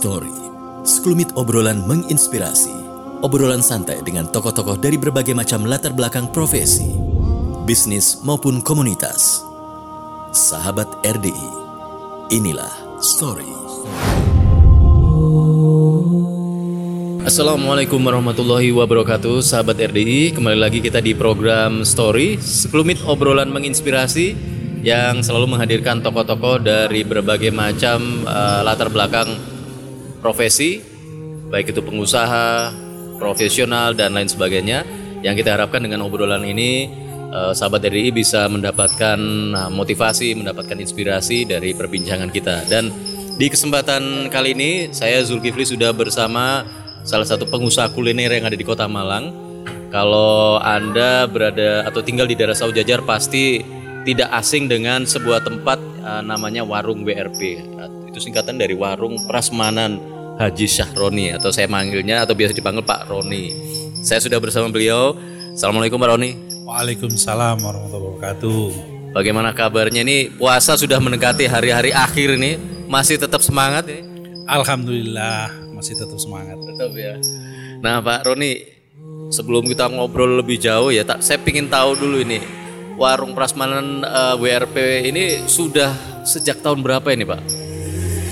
Story, sekelumit obrolan menginspirasi. Obrolan santai dengan tokoh-tokoh dari berbagai macam latar belakang profesi, bisnis maupun komunitas. Sahabat RDI, inilah Story. Assalamualaikum warahmatullahi wabarakatuh Sahabat RDI Kembali lagi kita di program Story Sekelumit obrolan menginspirasi Yang selalu menghadirkan tokoh-tokoh dari berbagai macam uh, latar belakang profesi Baik itu pengusaha, profesional dan lain sebagainya Yang kita harapkan dengan obrolan ini uh, Sahabat RDI bisa mendapatkan uh, motivasi, mendapatkan inspirasi dari perbincangan kita Dan di kesempatan kali ini saya Zulkifli sudah bersama salah satu pengusaha kuliner yang ada di Kota Malang. Kalau Anda berada atau tinggal di daerah Saujajar pasti tidak asing dengan sebuah tempat uh, namanya Warung WRP. Itu singkatan dari Warung Prasmanan Haji Syahroni atau saya manggilnya atau biasa dipanggil Pak Roni. Saya sudah bersama beliau. Assalamualaikum Pak Roni. Waalaikumsalam warahmatullahi wabarakatuh. Bagaimana kabarnya ini? Puasa sudah mendekati hari-hari akhir ini. Masih tetap semangat ya? Alhamdulillah masih tetap semangat. Tetap ya. Nah Pak Roni, sebelum kita ngobrol lebih jauh ya, tak, saya ingin tahu dulu ini warung prasmanan uh, WRP ini sudah sejak tahun berapa ini Pak?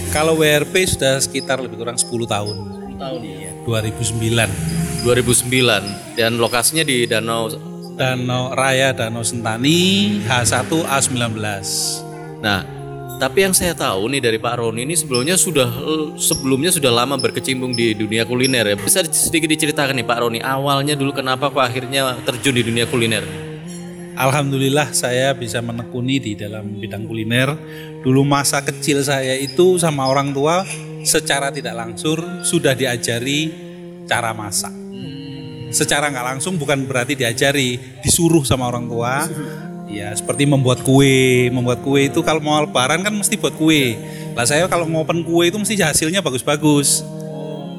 Kalau WRP sudah sekitar lebih kurang 10 tahun. 10 tahun ya. 2009. 2009 dan lokasinya di Danau Danau Raya Danau Sentani H1 A19. Nah, tapi yang saya tahu nih dari Pak Roni ini sebelumnya sudah sebelumnya sudah lama berkecimpung di dunia kuliner ya. Bisa sedikit diceritakan nih Pak Roni awalnya dulu kenapa kok akhirnya terjun di dunia kuliner? Alhamdulillah saya bisa menekuni di dalam bidang kuliner. Dulu masa kecil saya itu sama orang tua secara tidak langsung sudah diajari cara masak. Secara nggak langsung bukan berarti diajari, disuruh sama orang tua Ya, seperti membuat kue. Membuat kue itu kalau mau lebaran kan mesti buat kue. Lah saya kalau mau open kue itu mesti hasilnya bagus-bagus.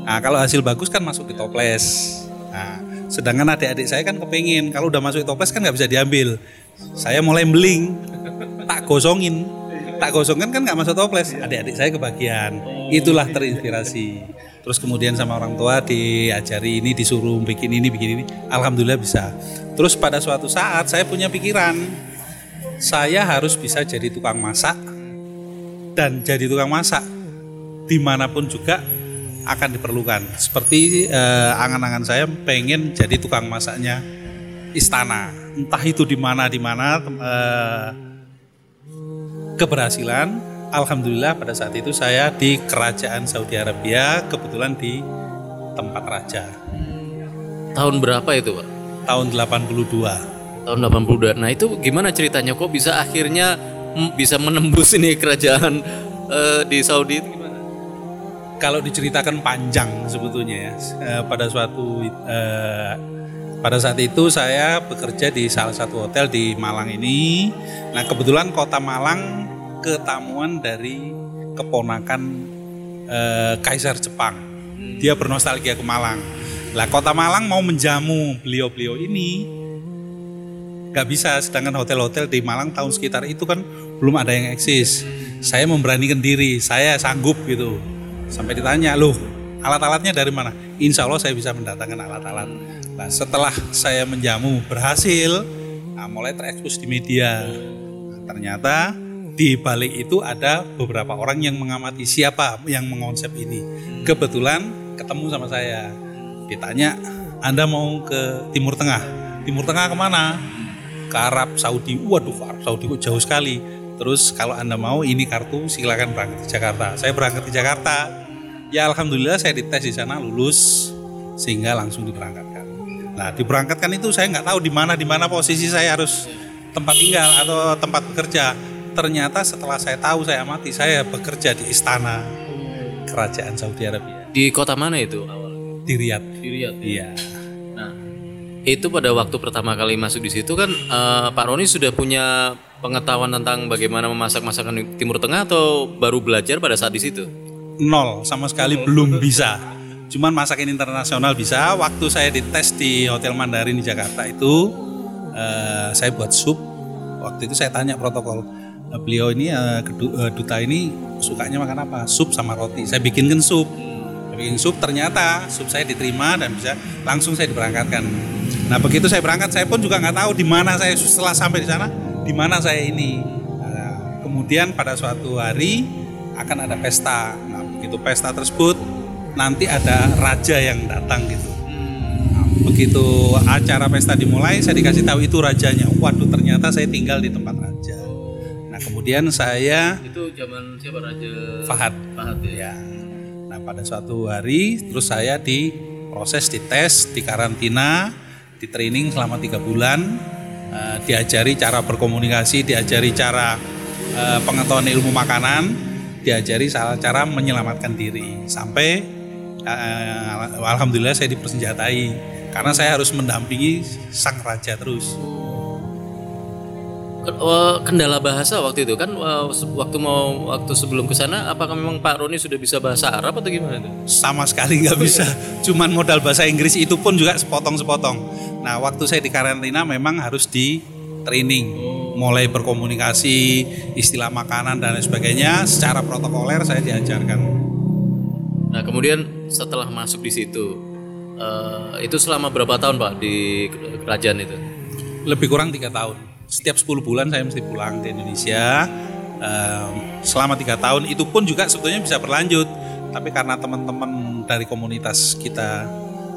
Nah, kalau hasil bagus kan masuk di toples. Nah, sedangkan adik-adik saya kan kepingin kalau udah masuk toples kan nggak bisa diambil. Saya mulai beling, tak gosongin. Tak gosongin kan nggak masuk toples. Adik-adik saya kebagian. Itulah terinspirasi. Terus kemudian sama orang tua diajari ini, disuruh bikin ini, bikin ini. Alhamdulillah bisa. Terus pada suatu saat saya punya pikiran, saya harus bisa jadi tukang masak dan jadi tukang masak di mana pun juga akan diperlukan. Seperti eh, angan-angan saya pengen jadi tukang masaknya istana. Entah itu di mana di mana eh, keberhasilan. Alhamdulillah pada saat itu saya di kerajaan Saudi Arabia kebetulan di tempat raja. Tahun berapa itu, Pak? tahun 82. Tahun 82. Nah, itu gimana ceritanya kok bisa akhirnya bisa menembus ini kerajaan uh, di Saudi itu? Kalau diceritakan panjang sebetulnya ya. Uh, pada suatu uh, pada saat itu saya bekerja di salah satu hotel di Malang ini. Nah, kebetulan kota Malang ketamuan dari keponakan uh, Kaisar Jepang. Dia bernostalgia ke Malang lah kota Malang mau menjamu beliau-beliau ini nggak bisa sedangkan hotel-hotel di Malang tahun sekitar itu kan belum ada yang eksis saya memberanikan diri saya sanggup gitu sampai ditanya loh alat-alatnya dari mana? Insya Allah saya bisa mendatangkan alat-alat. Nah setelah saya menjamu berhasil nah mulai terekspos di media. Nah, ternyata di balik itu ada beberapa orang yang mengamati siapa yang mengonsep ini. Kebetulan ketemu sama saya. Ditanya Anda mau ke Timur Tengah? Timur Tengah ke mana? Ke Arab Saudi. Waduh Arab Saudi kok jauh sekali terus kalau Anda mau ini kartu silakan berangkat ke Jakarta saya berangkat ke Jakarta ya Alhamdulillah saya dites di sana lulus sehingga langsung diberangkatkan nah diberangkatkan itu saya nggak tahu di mana di mana posisi saya harus tempat tinggal atau tempat bekerja ternyata setelah saya tahu saya amati saya bekerja di istana kerajaan Saudi Arabia di kota mana itu di Riyadh. Di Riyadh. Iya. Nah, itu pada waktu pertama kali masuk di situ kan uh, Pak Roni sudah punya pengetahuan tentang bagaimana memasak masakan Timur Tengah atau baru belajar pada saat di situ? Nol, sama sekali belum bisa. Cuman masakan internasional bisa. Waktu saya dites di Hotel Mandarin di Jakarta itu, uh, saya buat sup. Waktu itu saya tanya protokol, eh, beliau ini eh, duta ini sukanya makan apa? Sup sama roti. Saya bikinkan sup. Saya bikin sup ternyata sup saya diterima dan bisa langsung saya diberangkatkan. Nah begitu saya berangkat saya pun juga nggak tahu di mana saya setelah sampai di sana di mana saya ini. Nah, kemudian pada suatu hari akan ada pesta. Nah begitu pesta tersebut nanti ada raja yang datang gitu. Nah, begitu acara pesta dimulai, saya dikasih tahu itu rajanya. Waduh, ternyata saya tinggal di tempat raja. Nah, kemudian saya Itu zaman siapa Raja Fahad. Fahad ya. Ya. Nah, pada suatu hari, terus saya diproses, dites, di karantina, di training selama tiga bulan, eh, diajari cara berkomunikasi, diajari cara eh, pengetahuan ilmu makanan, diajari cara menyelamatkan diri, sampai eh, alhamdulillah saya dipersenjatai karena saya harus mendampingi sang raja terus. Eh, Kendala bahasa waktu itu kan eh, waktu mau waktu sebelum ke sana apakah memang Pak Roni sudah bisa bahasa Arab atau gimana itu? sama sekali nggak bisa. Cuman modal bahasa Inggris itu pun juga sepotong-sepotong. Nah, waktu saya di karantina memang harus di training, mulai berkomunikasi, istilah makanan dan lain sebagainya. Secara protokoler saya diajarkan. Nah kemudian setelah masuk di situ eh, itu selama berapa tahun Pak di kerajaan itu? Lebih kurang tiga tahun. Setiap 10 bulan saya mesti pulang ke Indonesia. Ehm, selama tiga tahun itu pun juga sebetulnya bisa berlanjut. Tapi karena teman-teman dari komunitas kita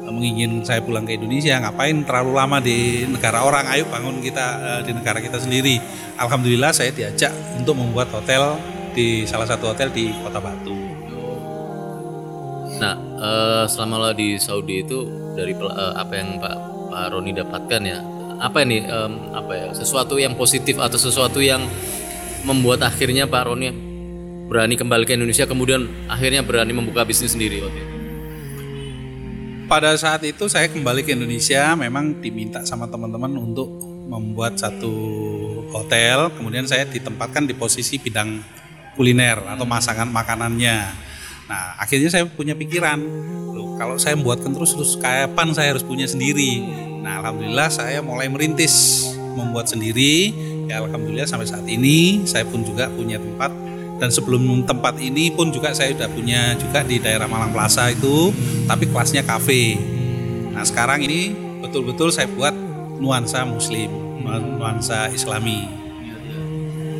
menginginkan saya pulang ke Indonesia, ngapain terlalu lama di negara orang? Ayo bangun kita eh, di negara kita sendiri. Alhamdulillah saya diajak untuk membuat hotel di salah satu hotel di Kota Batu. Nah eh, selama lo di Saudi itu dari eh, apa yang Pak Pak Roni dapatkan ya apa ini em, apa ya sesuatu yang positif atau sesuatu yang membuat akhirnya Pak Roni berani kembali ke Indonesia kemudian akhirnya berani membuka bisnis sendiri waktu itu. Pada saat itu saya kembali ke Indonesia memang diminta sama teman-teman untuk membuat satu hotel, kemudian saya ditempatkan di posisi bidang kuliner atau masakan makanannya. Nah, akhirnya saya punya pikiran, kalau saya membuatkan terus terus kapan saya harus punya sendiri. Nah, alhamdulillah saya mulai merintis membuat sendiri. Ya alhamdulillah sampai saat ini saya pun juga punya tempat dan sebelum tempat ini pun juga saya sudah punya juga di daerah Malang Plaza itu tapi kelasnya kafe nah sekarang ini betul-betul saya buat nuansa muslim nuansa islami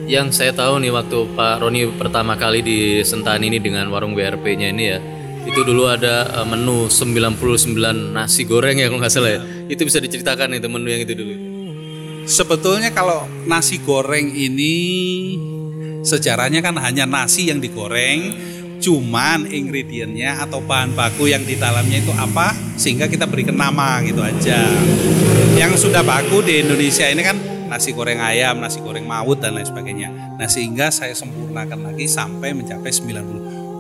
Yang saya tahu nih waktu Pak Roni pertama kali di Sentani ini dengan warung WRP-nya ini ya. Itu dulu ada eh, menu 99 nasi goreng ya kalau nggak salah ya. Itu bisa diceritakan itu menu yang itu dulu. sebetulnya kalau nasi goreng ini sejarahnya kan hanya nasi yang digoreng cuman ingredientnya atau bahan baku yang di dalamnya itu apa sehingga kita berikan nama gitu aja yang sudah baku di Indonesia ini kan nasi goreng ayam, nasi goreng maut dan lain sebagainya. Nah sehingga saya sempurnakan lagi sampai mencapai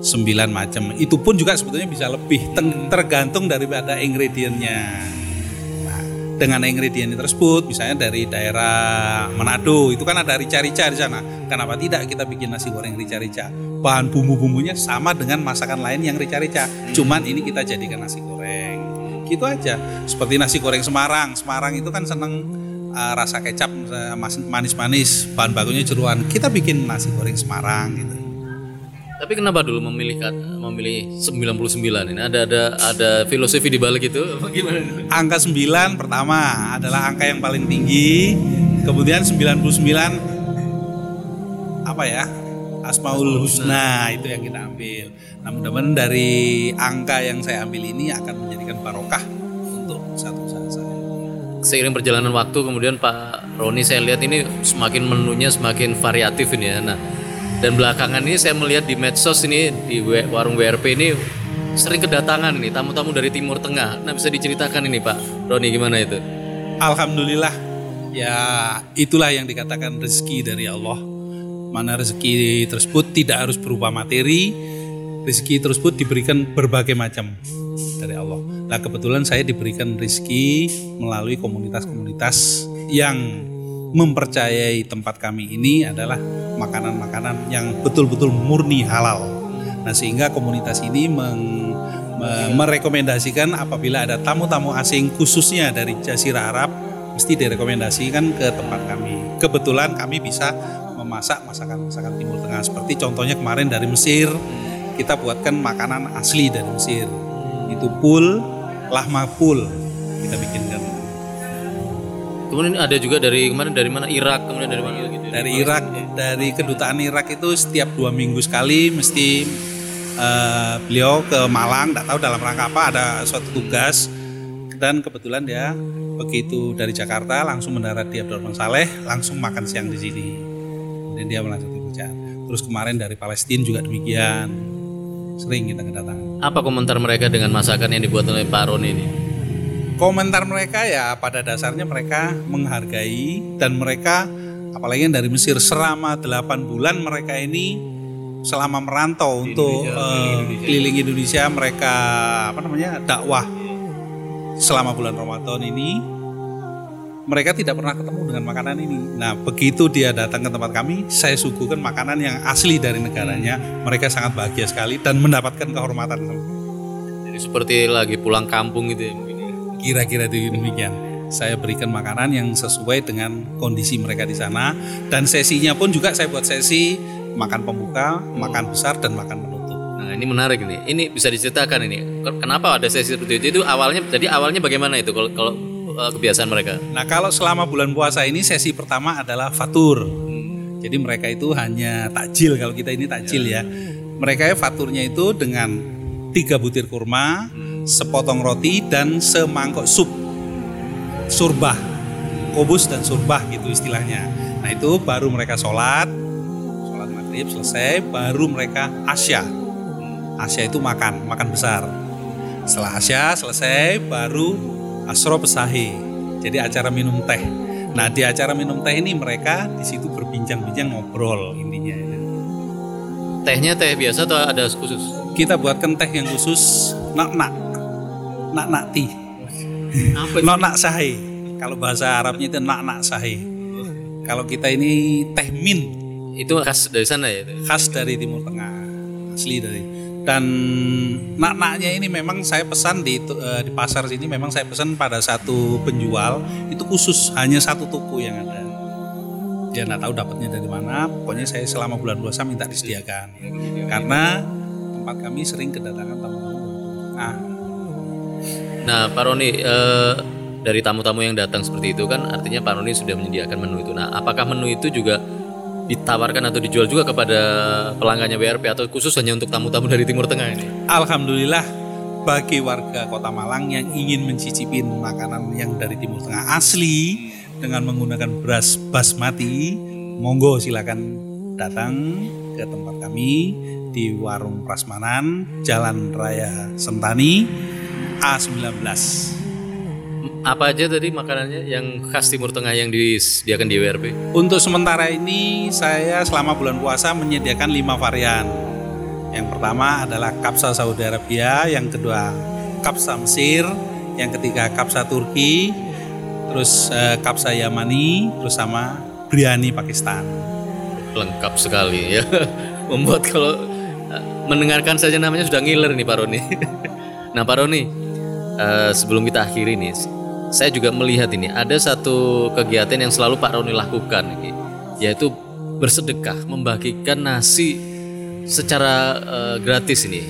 99 macam. Itu pun juga sebetulnya bisa lebih tergantung daripada ingredientnya. Nah, dengan ingredient tersebut, misalnya dari daerah Manado, itu kan ada rica-rica di sana. Kenapa tidak kita bikin nasi goreng rica-rica? Bahan bumbu-bumbunya sama dengan masakan lain yang rica-rica. Cuman ini kita jadikan nasi goreng. Gitu aja. Seperti nasi goreng Semarang. Semarang itu kan seneng uh, rasa kecap mas- manis-manis, bahan bakunya jeruan. Kita bikin nasi goreng Semarang gitu. Tapi kenapa dulu memilih kat- memilih 99 ini? Ada ada ada filosofi di balik itu apa gimana? Angka 9 pertama adalah angka yang paling tinggi. Kemudian 99 apa ya? Asmaul Husna itu yang kita ambil. Nah, mudah-mudahan dari angka yang saya ambil ini akan menjadikan barokah untuk satu usaha saya. Seiring perjalanan waktu kemudian Pak Roni saya lihat ini semakin menunya semakin variatif ini ya. Nah, dan belakangan ini saya melihat di medsos ini di warung WRP ini sering kedatangan ini tamu-tamu dari Timur Tengah. Nah, bisa diceritakan ini Pak Roni gimana itu? Alhamdulillah ya itulah yang dikatakan rezeki dari Allah. Mana rezeki tersebut tidak harus berupa materi, rezeki tersebut diberikan berbagai macam dari Allah. Nah kebetulan saya diberikan rezeki melalui komunitas-komunitas yang mempercayai tempat kami ini adalah makanan-makanan yang betul-betul murni halal. Nah sehingga komunitas ini meng- me- merekomendasikan apabila ada tamu-tamu asing khususnya dari Jazirah Arab mesti direkomendasikan ke tempat kami. Kebetulan kami bisa memasak masakan-masakan Timur Tengah seperti contohnya kemarin dari Mesir kita buatkan makanan asli dari Mesir itu pul lahma pul kita bikinkan Kemudian ada juga dari kemarin dari mana? Irak, kemudian dari mana gitu. dari Irak dari kedutaan Irak itu setiap dua minggu sekali mesti eh, beliau ke Malang tidak tahu dalam rangka apa ada suatu tugas. Dan kebetulan dia begitu dari Jakarta langsung mendarat di Abdurrahman Saleh langsung makan siang di sini. Dan dia melanjutkan kerjaan terus kemarin dari Palestina juga demikian. Sering kita kedatangan. Apa komentar mereka dengan masakan yang dibuat oleh Pak Roni ini? Komentar mereka ya pada dasarnya mereka menghargai dan mereka apalagi yang dari Mesir selama 8 bulan mereka ini selama merantau untuk eh, keliling Indonesia mereka apa namanya dakwah selama bulan Ramadan ini mereka tidak pernah ketemu dengan makanan ini. Nah, begitu dia datang ke tempat kami, saya suguhkan makanan yang asli dari negaranya. Mereka sangat bahagia sekali dan mendapatkan kehormatan. Jadi seperti lagi pulang kampung gitu ya ya. Kira-kira demikian. Saya berikan makanan yang sesuai dengan kondisi mereka di sana dan sesinya pun juga saya buat sesi makan pembuka, makan besar dan makan penutup. Nah ini menarik ini. Ini bisa diceritakan ini. Kenapa ada sesi seperti itu? Itu awalnya jadi awalnya bagaimana itu kalau kalau eh, kebiasaan mereka? Nah, kalau selama bulan puasa ini sesi pertama adalah fatur. Jadi mereka itu hanya takjil kalau kita ini takjil ya. Mereka ya faturnya itu dengan tiga butir kurma, sepotong roti dan semangkok sup. Surbah. Kobus dan surbah gitu istilahnya. Nah, itu baru mereka sholat. Sholat maghrib selesai, baru mereka asya. Asya itu makan, makan besar. Setelah asya selesai, baru asro pesahi. Jadi acara minum teh. Nah di acara minum teh ini mereka di situ berbincang-bincang ngobrol intinya. Tehnya teh biasa atau ada khusus? Kita buatkan teh yang khusus nak nak nak nak tea, Apa itu? nak nak sahe. Kalau bahasa Arabnya itu nak nak sahe. Kalau kita ini teh min Itu khas dari sana ya? khas dari Timur Tengah asli dari dan nak-naknya ini memang saya pesan di eh, di pasar sini memang saya pesan pada satu penjual itu khusus hanya satu toko yang ada dia nggak tahu dapatnya dari mana pokoknya saya selama bulan puasa minta disediakan karena tempat kami sering kedatangan tamu-tamu ah Nah, Pak Roni eh, dari tamu-tamu yang datang seperti itu kan artinya Pak Roni sudah menyediakan menu itu. Nah, apakah menu itu juga ditawarkan atau dijual juga kepada pelanggannya BRP atau khusus hanya untuk tamu-tamu dari Timur Tengah ini? Alhamdulillah bagi warga Kota Malang yang ingin mencicipin makanan yang dari Timur Tengah asli dengan menggunakan beras basmati, monggo silakan datang ke tempat kami di Warung Prasmanan, Jalan Raya Sentani, A19. Apa aja tadi makanannya yang khas Timur Tengah yang disediakan di WRP? Untuk sementara ini saya selama bulan puasa menyediakan lima varian. Yang pertama adalah kapsa Saudi Arabia, yang kedua kapsa Mesir, yang ketiga kapsa Turki, terus eh, kapsa Yamani, terus sama biryani Pakistan. Lengkap sekali ya. Membuat kalau eh, mendengarkan saja namanya sudah ngiler nih Pak Roni. nah Pak Roni, eh, sebelum kita akhiri nih, saya juga melihat ini ada satu kegiatan yang selalu Pak Roni lakukan, yaitu bersedekah, membagikan nasi secara eh, gratis ini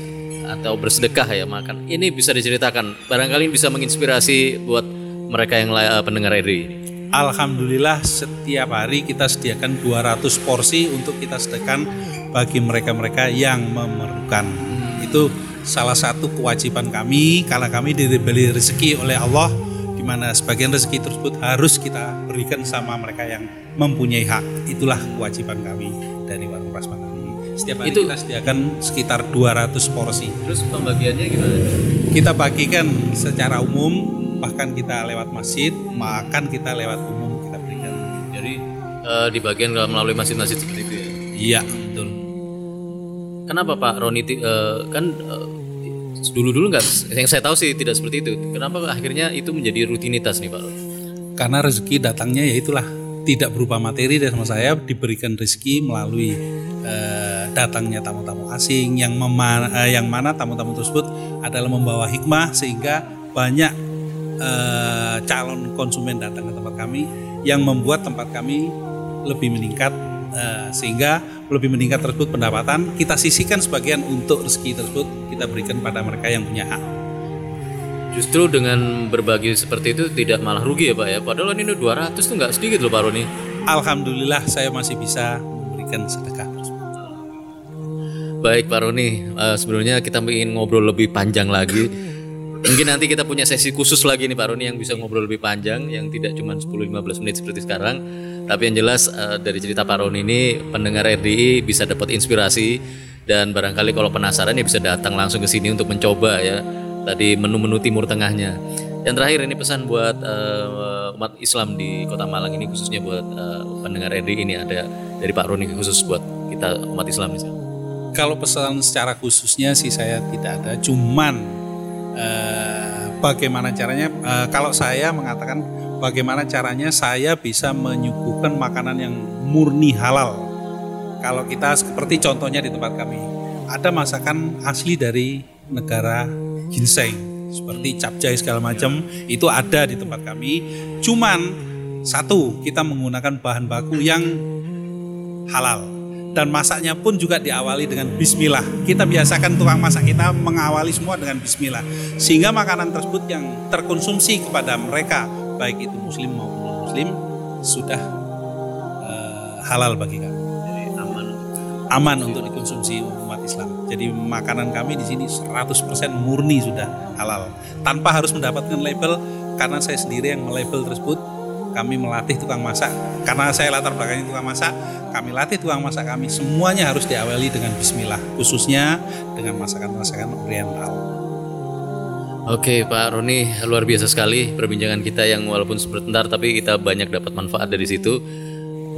atau bersedekah ya makan. Ini bisa diceritakan, barangkali bisa menginspirasi buat mereka yang eh, pendengar ini. Alhamdulillah setiap hari kita sediakan 200 porsi untuk kita sediakan bagi mereka-mereka yang memerlukan. Itu salah satu kewajiban kami karena kami diberi rezeki oleh Allah di mana sebagian rezeki tersebut harus kita berikan sama mereka yang mempunyai hak. Itulah kewajiban kami dari Warung Prasmanan ini. Setiap hari Itu- kita sediakan sekitar 200 porsi. Terus pembagiannya gimana? Kita bagikan secara umum bahkan kita lewat masjid, makan kita lewat umum kita berikan. Jadi eh, di bagian melalui masjid-masjid seperti itu ya. Iya. Kenapa Pak Roni eh, kan dulu dulu nggak yang saya tahu sih tidak seperti itu. Kenapa akhirnya itu menjadi rutinitas nih Pak? Karena rezeki datangnya ya itulah tidak berupa materi dan sama saya diberikan rezeki melalui eh, datangnya tamu-tamu asing yang mema- eh, yang mana tamu-tamu tersebut adalah membawa hikmah sehingga banyak eh, calon konsumen datang ke tempat kami yang membuat tempat kami lebih meningkat uh, sehingga lebih meningkat tersebut pendapatan kita sisihkan sebagian untuk rezeki tersebut kita berikan pada mereka yang punya hak Justru dengan berbagi seperti itu tidak malah rugi ya Pak ya. Padahal ini 200 tuh nggak sedikit loh Pak Roni. Alhamdulillah saya masih bisa memberikan sedekah. Baik Pak Roni, uh, sebelumnya kita ingin ngobrol lebih panjang lagi. Mungkin nanti kita punya sesi khusus lagi nih Pak Roni yang bisa ngobrol lebih panjang, yang tidak cuma 10-15 menit seperti sekarang. Tapi yang jelas uh, dari cerita Pak Roni ini pendengar RDI bisa dapat inspirasi. Dan barangkali kalau penasaran ya bisa datang langsung ke sini untuk mencoba ya. Tadi menu-menu Timur Tengahnya. Yang terakhir ini pesan buat uh, umat Islam di Kota Malang ini khususnya buat uh, pendengar RD ini. Ada dari Pak Roni khusus buat kita umat Islam di Kalau pesan secara khususnya sih saya tidak ada, cuman uh, bagaimana caranya? Uh, kalau saya mengatakan bagaimana caranya saya bisa menyuguhkan makanan yang murni halal. Kalau kita seperti contohnya di tempat kami, ada masakan asli dari negara ginseng seperti capcay segala macam itu ada di tempat kami. Cuman satu kita menggunakan bahan baku yang halal dan masaknya pun juga diawali dengan bismillah. Kita biasakan tukang masak kita mengawali semua dengan bismillah sehingga makanan tersebut yang terkonsumsi kepada mereka baik itu muslim maupun non muslim sudah uh, halal bagi kami. aman aman untuk dikonsumsi Islam. Jadi makanan kami di sini 100% murni sudah halal. Tanpa harus mendapatkan label karena saya sendiri yang melabel tersebut. Kami melatih tukang masak karena saya latar belakangnya tukang masak. Kami latih tukang masak kami semuanya harus diawali dengan bismillah, khususnya dengan masakan-masakan oriental. Oke Pak Roni, luar biasa sekali perbincangan kita yang walaupun sebentar tapi kita banyak dapat manfaat dari situ.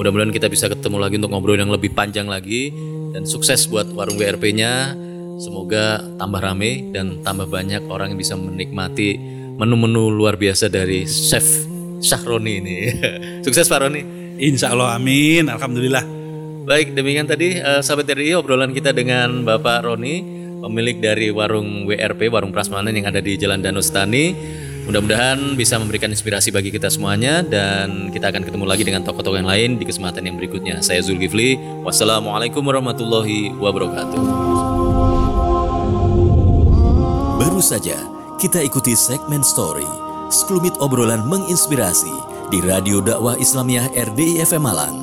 Mudah-mudahan kita bisa ketemu lagi untuk ngobrol yang lebih panjang lagi dan sukses buat warung WRP-nya. Semoga tambah rame dan tambah banyak orang yang bisa menikmati menu-menu luar biasa dari Chef Syahroni ini. sukses Pak Roni. Insya Allah amin. Alhamdulillah. Baik, demikian tadi uh, sahabat RI obrolan kita dengan Bapak Roni, pemilik dari warung WRP, warung Prasmanan yang ada di Jalan Danau Stani. Mudah-mudahan bisa memberikan inspirasi bagi kita semuanya dan kita akan ketemu lagi dengan tokoh-tokoh yang lain di kesempatan yang berikutnya. Saya Zulkifli. Wassalamualaikum warahmatullahi wabarakatuh. Baru saja kita ikuti segmen story, sekelumit obrolan menginspirasi di Radio Dakwah Islamiyah RDI FM Malang.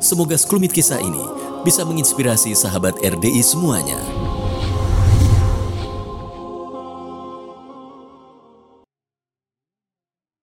Semoga sekelumit kisah ini bisa menginspirasi sahabat RDI semuanya